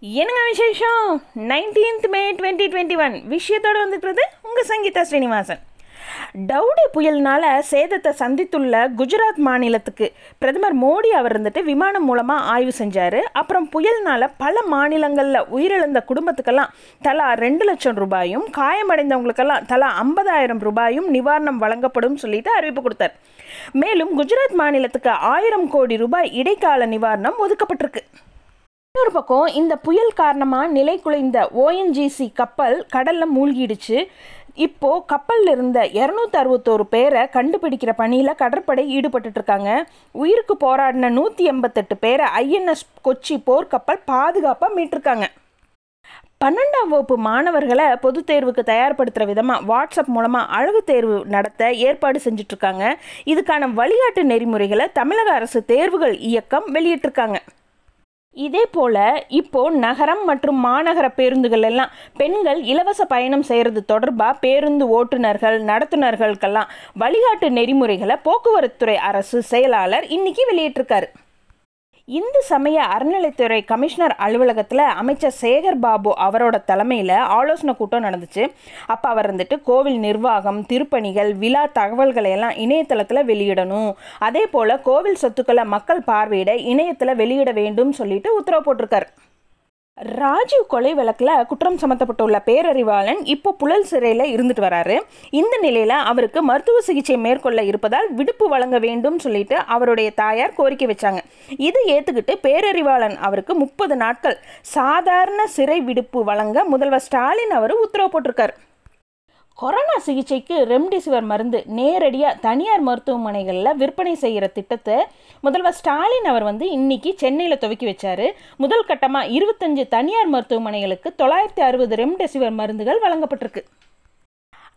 என்னங்க விசேஷம்? Nineteenth May twenty twenty one விஷயத்தோடு வந்துக்கிறது உங்கள் சங்கீதா ஸ்ரீனிவாசன். டவுடி புயல்னால சேதத்தை சந்தித்துள்ள குஜராத் மாநிலத்துக்கு பிரதமர் மோடி அவர் இருந்துட்டு விமானம் மூலமாக ஆய்வு செஞ்சார். அப்புறம் புயல்னால பல மாநிலங்களில் உயிரிழந்த குடும்பத்துக்கெல்லாம் தலா ரெண்டு லட்சம் ரூபாயும் காயமடைந்தவங்களுக்கெல்லாம் தலா ஐம்பதாயிரம் ரூபாயும் நிவாரணம் வழங்கப்படும் சொல்லிட்டு அறிவிப்பு கொடுத்தார். மேலும் குஜராத் மாநிலத்துக்கு ஆயிரம் கோடி ரூபாய் இடைக்கால நிவாரணம் ஒதுக்கப்பட்டிருக்கு. இன்னொரு பக்கம் இந்த புயல் காரணமாக நிலை குலைந்த ஓஎன்ஜிசி கப்பல் கடலில் மூழ்கிடுச்சு. இப்போது கப்பலில் இருந்த இரநூத்தி அறுபத்தோரு பேரை கண்டுபிடிக்கிற பணியில் கடற்படை ஈடுபட்டுட்ருக்காங்க உயிருக்கு போராடின நூற்றி எண்பத்தெட்டு பேரை ஐஎன்எஸ் கொச்சி போர்க்கப்பல் பாதுகாப்பாக மீட்டிருக்காங்க. பன்னெண்டாம் வகுப்பு மாணவர்களை பொது தேர்வுக்கு தயார்படுத்துகிற விதமாக வாட்ஸ்அப் மூலமாக அழகு தேர்வு நடத்த ஏற்பாடு செஞ்சிட்ருக்காங்க இதுக்கான வழிகாட்டு நெறிமுறைகளை தமிழக அரசு தேர்வுகள் இயக்கம் வெளியிட்டிருக்காங்க. இதே போல் இப்போது நகரம் மற்றும் மாநகர பேருந்துகள் எல்லாம் பெண்கள் இலவச பயணம் செய்கிறது தொடர்பாக பேருந்து ஓட்டுநர்கள் நடத்துனர்களுக்கெல்லாம் வழிகாட்டு நெறிமுறைகளை போக்குவரத்துறை அரசு செயலாளர் இன்னைக்கு வெளியிட்டிருக்காரு. இந்து சமய அறநிலைத்துறை கமிஷனர் அலுவலகத்தில் அமைச்சர் சேகர் பாபு அவரோட தலைமையில் ஆலோசனை கூட்டம் நடந்துச்சு. அப்போ அவர் வந்துட்டு கோவில் நிர்வாகம் திருப்பணிகள் விழா தகவல்களை எல்லாம் இணையதளத்தில் வெளியிடணும். அதே போல் கோவில் சொத்துக்களை மக்கள் பார்வையிட இணையத்தில் வெளியிட வேண்டும் சொல்லிட்டு உத்தரவு போட்டிருக்கார். ராஜீவ் கொலை வழக்கில் குற்றம் சம்மந்தப்பட்டுள்ள பேரறிவாளன் இப்போ புழல் சிறையில் இருந்துட்டு வராரு. இந்த நிலையில் அவருக்கு மருத்துவ சிகிச்சை மேற்கொள்ள இருப்பதால் விடுப்பு வழங்க வேண்டும் சொல்லிட்டு அவருடைய தாயார் கோரிக்கை வச்சாங்க. இதை ஏற்றுக்கிட்டு பேரறிவாளன் அவருக்கு முப்பது நாட்கள் சாதாரண சிறை விடுப்பு வழங்க முதல்வர் ஸ்டாலின் அவர் உத்தரவு போட்டிருக்காரு. கொரோனா சிகிச்சைக்கு ரெம்டெசிவிர் மருந்து நேரடியாக தனியார் மருத்துவமனைகளில் விற்பனை செய்கிற திட்டத்தை முதல்வர் ஸ்டாலின் அவர் வந்து இன்னைக்கு சென்னையில் துவக்கி வச்சார். முதல் கட்டமாக இருபத்தஞ்சு தனியார் மருத்துவமனைகளுக்கு தொள்ளாயிரத்தி அறுபது ரெம்டெசிவிர் மருந்துகள் வழங்கப்பட்டிருக்கு.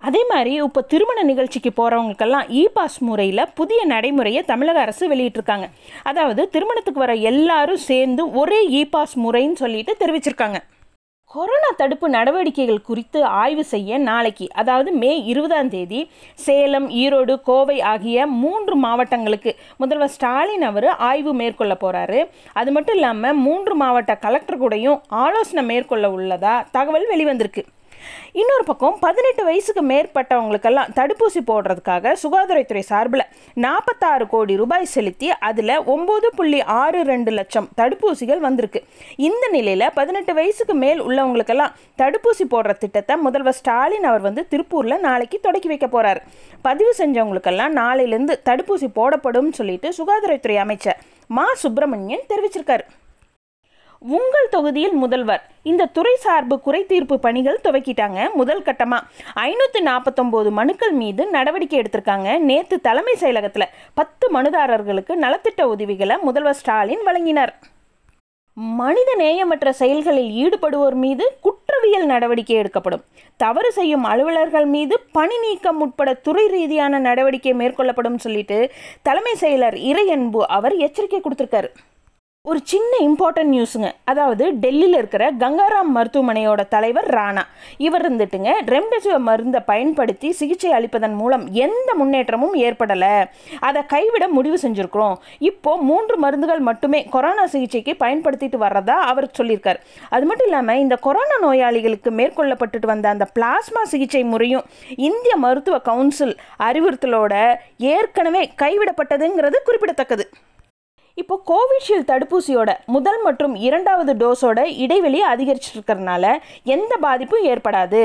அதே மாதிரி இப்போ திருமண நிகழ்ச்சிக்கு போகிறவங்களுக்கெல்லாம் இ பாஸ் முறையில் புதிய நடைமுறையை தமிழக அரசு வெளியிட்டிருக்காங்க. அதாவது திருமணத்துக்கு வர எல்லாரும் சேர்ந்து ஒரே இ பாஸ் முறைன்னு சொல்லிட்டு தெரிவிச்சிருக்காங்க. கொரோனா தடுப்பு நடவடிக்கைகள் குறித்து ஆய்வு செய்ய நாளைக்கு அதாவது மே இருபதாம் தேதி சேலம் ஈரோடு கோவை ஆகிய மூன்று மாவட்டங்களுக்கு முதல்வர் ஸ்டாலின் அவர் ஆய்வு மேற்கொள்ள போகிறாரு அது மட்டும் இல்லாமல் மூன்று மாவட்ட கலெக்டர் கூடயும் ஆலோசனை மேற்கொள்ள உள்ளதா தகவல் வெளிவந்திருக்கு. இன்னொரு பக்கம் பதினெட்டு வயசுக்கு மேற்பட்டவங்களுக்கெல்லாம் தடுப்பூசி போடுறதுக்காக சுகாதாரத்துறை சார்பில் நாற்பத்தாறு கோடி ரூபாய் செலுத்தி அதில் ஒம்பது புள்ளி ஆறு ரெண்டு லட்சம் தடுப்பூசிகள் வந்திருக்கு. இந்த நிலையில் பதினெட்டு வயசுக்கு மேல் உள்ளவங்களுக்கெல்லாம் தடுப்பூசி போடுற திட்டத்தை முதல்வர் ஸ்டாலின் அவர் வந்து திருப்பூரில் நாளைக்கு தொடக்கி வைக்க போகிறார் பதிவு செஞ்சவங்களுக்கெல்லாம் நாளையிலேருந்து தடுப்பூசி போடப்படும் சொல்லிட்டு சுகாதாரத்துறை அமைச்சர் மா. சுப்பிரமணியன் தெரிவிச்சிருக்காரு. உங்கள் தொகுதியில் முதல்வர். இந்த துறை சார்பு குறை தீர்ப்பு பணிகள் துவக்கிட்டாங்க. முதல் கட்டமாக ஐநூற்றி நாற்பத்தொம்போது மனுக்கள் மீது நடவடிக்கை எடுத்திருக்காங்க. நேற்று தலைமை செயலகத்தில் பத்து மனுதாரர்களுக்கு நலத்திட்ட உதவிகளை முதல்வர் ஸ்டாலின் வழங்கினார். மனித நேயமற்ற செயல்களில் ஈடுபடுவோர் மீது குற்றவியல் நடவடிக்கை எடுக்கப்படும். தவறு செய்யும் அலுவலர்கள் மீது பணி நீக்கம் உட்பட துறை ரீதியான நடவடிக்கை மேற்கொள்ளப்படும் சொல்லிட்டு தலைமை செயலர் இறையன்பு அவர் எச்சரிக்கை கொடுத்துருக்காரு. ஒரு சின்ன இம்பார்ட்டன்ட் நியூஸுங்க அதாவது டெல்லியில் இருக்கிற கங்காராம் மருத்துவமனையோட தலைவர் ராணா. இவர் இருந்துட்டுங்க ரெம்டெசிவிர் மருந்தை பயன்படுத்தி சிகிச்சை அளிப்பதன் மூலம் எந்த முன்னேற்றமும் ஏற்படலை. அதை கைவிட முடிவு செஞ்சுருக்கிறோம். இப்போது மூன்று மருந்துகள் மட்டுமே கொரோனா சிகிச்சைக்கு பயன்படுத்திட்டு வர்றதா அவர் சொல்லியிருக்கார். அது மட்டும் இல்லாமல் இந்த கொரோனா நோயாளிகளுக்கு மேற்கொள்ளப்பட்டுட்டு வந்த அந்த பிளாஸ்மா சிகிச்சை முறையும் இந்திய மருத்துவ கவுன்சில் அறிவுறுத்தலோட ஏற்கனவே கைவிடப்பட்டதுங்கிறது குறிப்பிடத்தக்கது. இப்போ கோவிஷீல்டு தடுப்பூசியோட முதல் மற்றும் இரண்டாவது டோஸோட இடைவெளி அதிகரிச்சிருக்கிறதுனால எந்த பாதிப்பும் ஏற்படாது.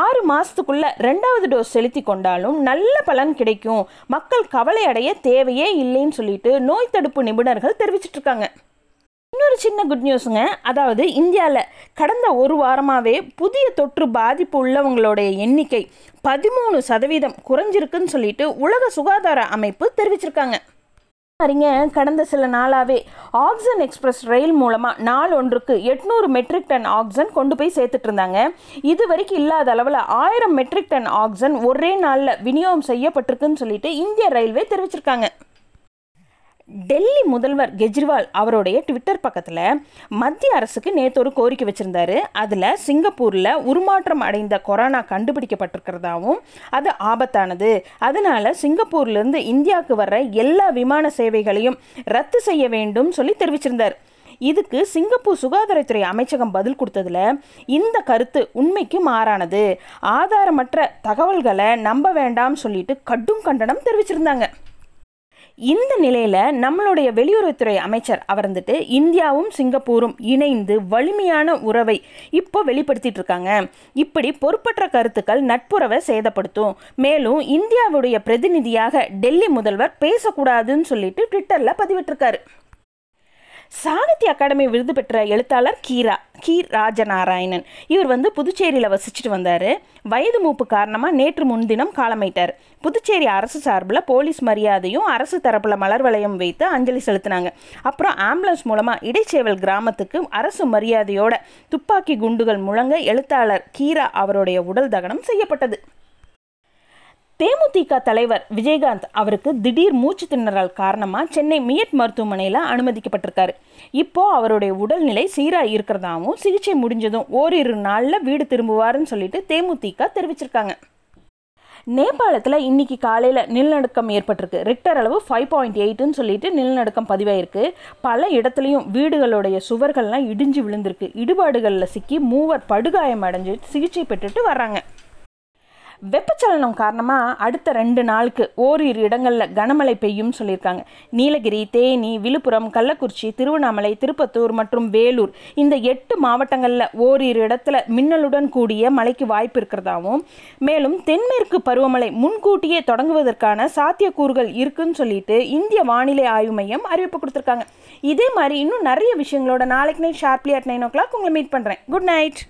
ஆறு மாதத்துக்குள்ள ரெண்டாவது டோஸ் செலுத்தி கொண்டாலும் நல்ல பலன் கிடைக்கும். மக்கள் கவலை அடைய தேவையே இல்லைன்னு சொல்லிட்டு நோய் தடுப்பு நிபுணர்கள் தெரிவிச்சிட்டு இருக்காங்க இன்னொரு சின்ன குட் நியூஸுங்க அதாவது இந்தியாவில் கடந்த ஒரு வாரமாகவே புதிய தொற்று பாதிப்பு உள்ளவங்களுடைய எண்ணிக்கை பதிமூணு சதவீதம் குறைஞ்சிருக்குன்னு சொல்லிட்டு உலக சுகாதார அமைப்பு தெரிவிச்சிருக்காங்க. அறிங்க கடந்த சில நாளாகவே ஆக்சன் எக்ஸ்பிரஸ் ரயில் மூலமாக நாள் ஒன்றுக்கு எட்நூறு மெட்ரிக் டன் ஆக்சன் கொண்டு போய் சேர்த்துட்டு இருந்தாங்க. இது வரைக்கும் இல்லாத அளவில் ஆயிரம் மெட்ரிக் டன் ஆக்சன் ஒரே நாளில் விநியோகம் செய்யப்பட்டிருக்குன்னு சொல்லிட்டு இந்திய ரயில்வே தெரிவிச்சிருக்காங்க. டெல்லி முதல்வர் கெஜ்ரிவால் அவருடைய ட்விட்டர் பக்கத்தில் மத்திய அரசுக்கு நேற்று ஒரு கோரிக்கை வச்சுருந்தாரு. அதில் சிங்கப்பூரில் உருமாற்றம் அடைந்த கொரோனா கண்டுபிடிக்கப்பட்டிருக்கிறதாவும் அது ஆபத்தானது. அதனால் சிங்கப்பூர்லேருந்து இந்தியாவுக்கு வர்ற எல்லா விமான சேவைகளையும் ரத்து செய்ய வேண்டும் சொல்லி தெரிவிச்சிருந்தார். இதுக்கு சிங்கப்பூர் சுகாதாரத்துறை அமைச்சகம் பதில் கொடுத்ததில் இந்த கருத்து உண்மைக்கு மாறானது. ஆதாரமற்ற தகவல்களை நம்ப வேண்டாம் சொல்லிட்டு கடும் கண்டனம் தெரிவிச்சிருந்தாங்க. இந்த நிலையில் நம்மளுடைய வெளியுறவுத்துறை அமைச்சர் அவர் வந்துட்டு இந்தியாவும் சிங்கப்பூரும் இணைந்து வலிமையான உறவை இப்போ வெளிப்படுத்திட்டு இருக்காங்க. இப்படி பொறுப்பற்ற கருத்துக்கள் நட்புறவை சேதப்படுத்தும். மேலும் இந்தியாவுடைய பிரதிநிதியாக டெல்லி முதல்வர் பேசக்கூடாதுன்னு சொல்லிட்டு ட்விட்டரில் பதிவிட்டிருக்காரு. சாகித்ய அகாடமி விருது பெற்ற எழுத்தாளர் கீரா கீ ராஜநாராயணன். இவர் வந்து புதுச்சேரியில் வசிச்சுட்டு வந்தார். வயது மூப்பு காரணமாக நேற்று முன்தினம் காலமாயிட்டார் புதுச்சேரி அரசு சார்பில் போலீஸ் மரியாதையும் அரசு தரப்பில் மலர் வளையம் வைத்து அஞ்சலி செலுத்தினாங்க. அப்புறம் ஆம்புலன்ஸ் மூலமாக இடைச்சேவல் கிராமத்துக்கு அரசு மரியாதையோட துப்பாக்கி குண்டுகள் முழங்க எழுத்தாளர் கீரா அவருடைய உடல் தகனம் செய்யப்பட்டது. தேமுதிக தலைவர் விஜயகாந்த் அவருக்கு திடீர் மூச்சு திணறல் காரணமாக சென்னை மியட் மருத்துவமனையில் அனுமதிக்கப்பட்டிருக்காரு. இப்போது அவருடைய உடல்நிலை சீராக இருக்கிறதாவும் சிகிச்சை முடிஞ்சதும் ஓரிரு நாளில் வீடு திரும்புவாருன்னு சொல்லிட்டு தேமுதிக தெரிவிச்சிருக்காங்க. நேபாளத்தில் இன்னைக்கு காலையில் நிலநடுக்கம் ஏற்பட்டிருக்கு. ரிக்டர் அளவு ஃபைவ் பாயிண்ட் எயிட்டுன்னு சொல்லிட்டு நிலநடுக்கம் பதிவாயிருக்கு. பல இடத்துலையும் வீடுகளுடைய சுவர்கள்லாம் இடிஞ்சு விழுந்திருக்கு. இடுபாடுகளில் சிக்கி மூவர் படுகாயம் அடைஞ்சு சிகிச்சை பெற்றுட்டு வர்றாங்க. வெப்பச்சலனம் காரணமாக அடுத்த ரெண்டு நாளுக்கு ஓரிரு இடங்களில் கனமழை பெய்யும் சொல்லியிருக்காங்க. நீலகிரி தேனி விழுப்புரம் கள்ளக்குறிச்சி திருவண்ணாமலை திருப்பத்தூர் மற்றும் வேலூர் இந்த எட்டு மாவட்டங்களில் ஓரிரு இடத்துல மின்னலுடன் கூடிய மழைக்கு வாய்ப்பு இருக்கிறதாகவும் மேலும் தென்மேற்கு பருவமழை முன்கூட்டியே தொடங்குவதற்கான சாத்தியக்கூறுகள் இருக்குன்னு சொல்லிட்டு இந்திய வானிலை ஆய்வு மையம் அறிவிப்பு கொடுத்துருக்காங்க. இதே மாதிரி இன்னும் நிறைய விஷயங்களோட நாளைக்கு night sharply at nine o'clock உங்களை மீட் பண்ணுறேன் குட் நைட்